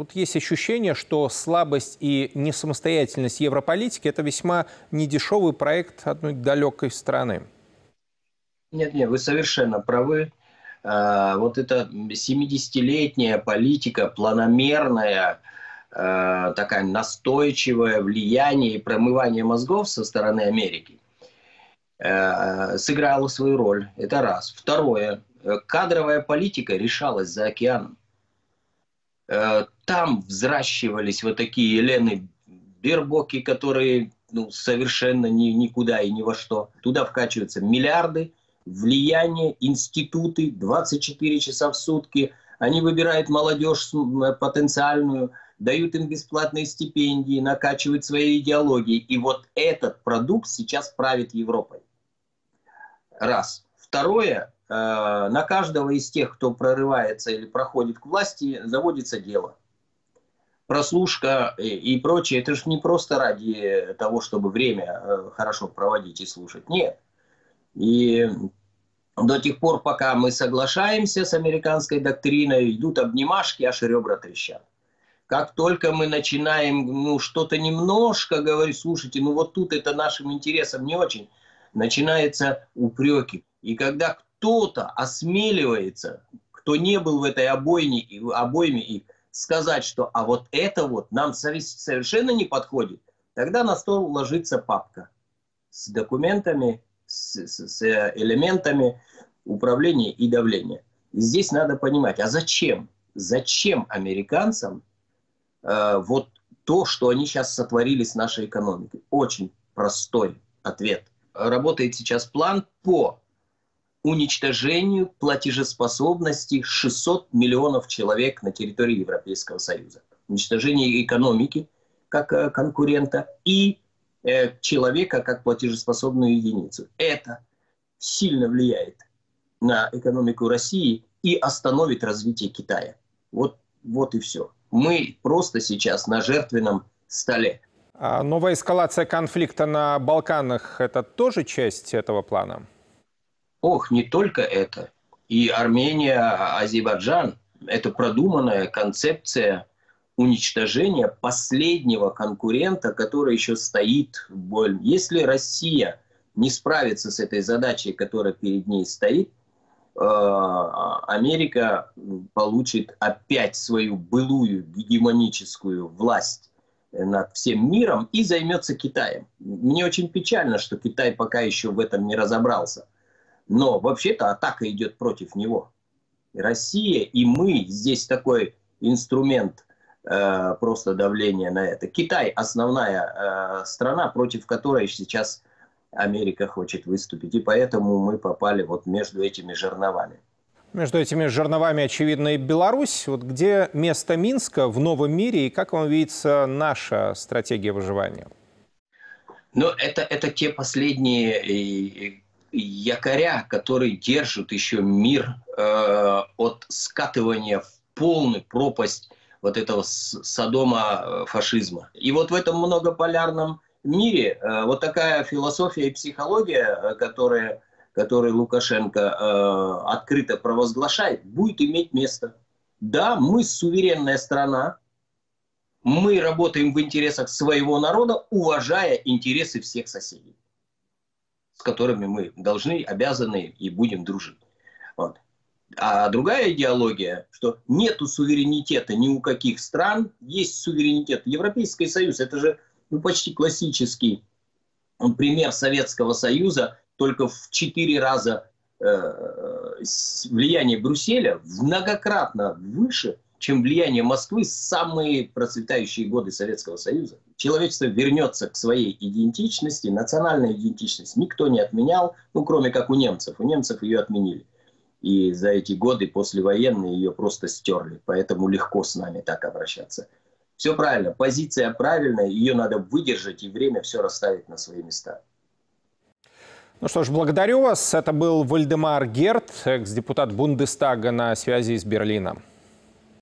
Вот есть ощущение, что слабость и несамостоятельность европолитики – это весьма недешевый проект одной далекой страны. Нет, нет, вы совершенно правы. А, вот эта 70-летняя политика, планомерная, а, такая настойчивое влияние и промывание мозгов со стороны Америки а, сыграла свою роль. Это раз. Второе. Кадровая политика решалась за океаном. Там взращивались вот такие Елены Бербоки, которые ну, совершенно ни, никуда и ни во что. Туда вкачиваются миллиарды, влияние, институты 24 часа в сутки. Они выбирают молодежь потенциальную, дают им бесплатные стипендии, накачивают свои идеологии. И вот этот продукт сейчас правит Европой. Раз. Второе, э, на каждого из тех, кто прорывается или проходит к власти, заводится дело. Прослушка и прочее, это же не просто ради того, чтобы время э, хорошо проводить и слушать. Нет. И до тех пор, пока мы соглашаемся с американской доктриной, идут обнимашки, аж ребра трещат. Как только мы начинаем ну, что-то немножко говорить, слушайте, ну вот тут это нашим интересам не очень, начинаются упреки. И когда кто-то осмеливается, кто не был в этой обойне, обойме, и сказать, что а вот это вот нам совершенно не подходит, тогда на стол ложится папка с документами, с, с, с элементами управления и давления. И здесь надо понимать, а зачем? Зачем американцам э, вот то, что они сейчас сотворили с нашей экономикой? Очень простой ответ. Работает сейчас план по уничтожению платежеспособности 600 миллионов человек на территории Европейского Союза. Уничтожение экономики как э, конкурента и Э, человека как платежеспособную единицу. Это сильно влияет на экономику России и остановит развитие Китая. Вот, вот и все. Мы просто сейчас на жертвенном столе. А новая эскалация конфликта на Балканах – это тоже часть этого плана? Ох, не только это. И Армения, Азербайджан – это продуманная концепция уничтожения последнего конкурента, который еще стоит в боль. Если Россия не справится с этой задачей, которая перед ней стоит, э, Америка получит опять свою былую гегемоническую власть над всем миром и займется Китаем. Мне очень печально, что Китай пока еще в этом не разобрался. Но вообще-то атака идет против него. Россия и мы здесь такой инструмент Э, просто давление на это. Китай основная э, страна, против которой сейчас Америка хочет выступить. И поэтому мы попали вот между этими жерновами. Между этими жерновами, очевидно, и Беларусь. Вот где место Минска в новом мире и как вам видится наша стратегия выживания? Ну, это, это те последние якоря, которые держат еще мир э, от скатывания в полную пропасть вот этого садома э, фашизма. И вот в этом многополярном мире э, вот такая философия и психология, э, которая, которую Лукашенко открыто провозглашает, будет иметь место. Да, мы суверенная страна, мы работаем в интересах своего народа, уважая интересы всех соседей, с которыми мы должны, обязаны и будем дружить. Вот. А другая идеология, что нету суверенитета ни у каких стран, есть суверенитет. Европейский Союз, это же ну, почти классический пример Советского Союза, только в четыре раза э, влияние Брюсселя многократно выше, чем влияние Москвы в самые процветающие годы Советского Союза. Человечество вернется к своей идентичности, национальная идентичность никто не отменял, ну кроме как у немцев. У немцев ее отменили. И за эти годы послевоенные ее просто стерли. Поэтому легко с нами так обращаться. Все правильно, позиция правильная, ее надо выдержать и время все расставить на свои места. Ну что ж, благодарю вас. Это был Вальдемар Герт, экс-депутат Бундестага на связи с Берлином.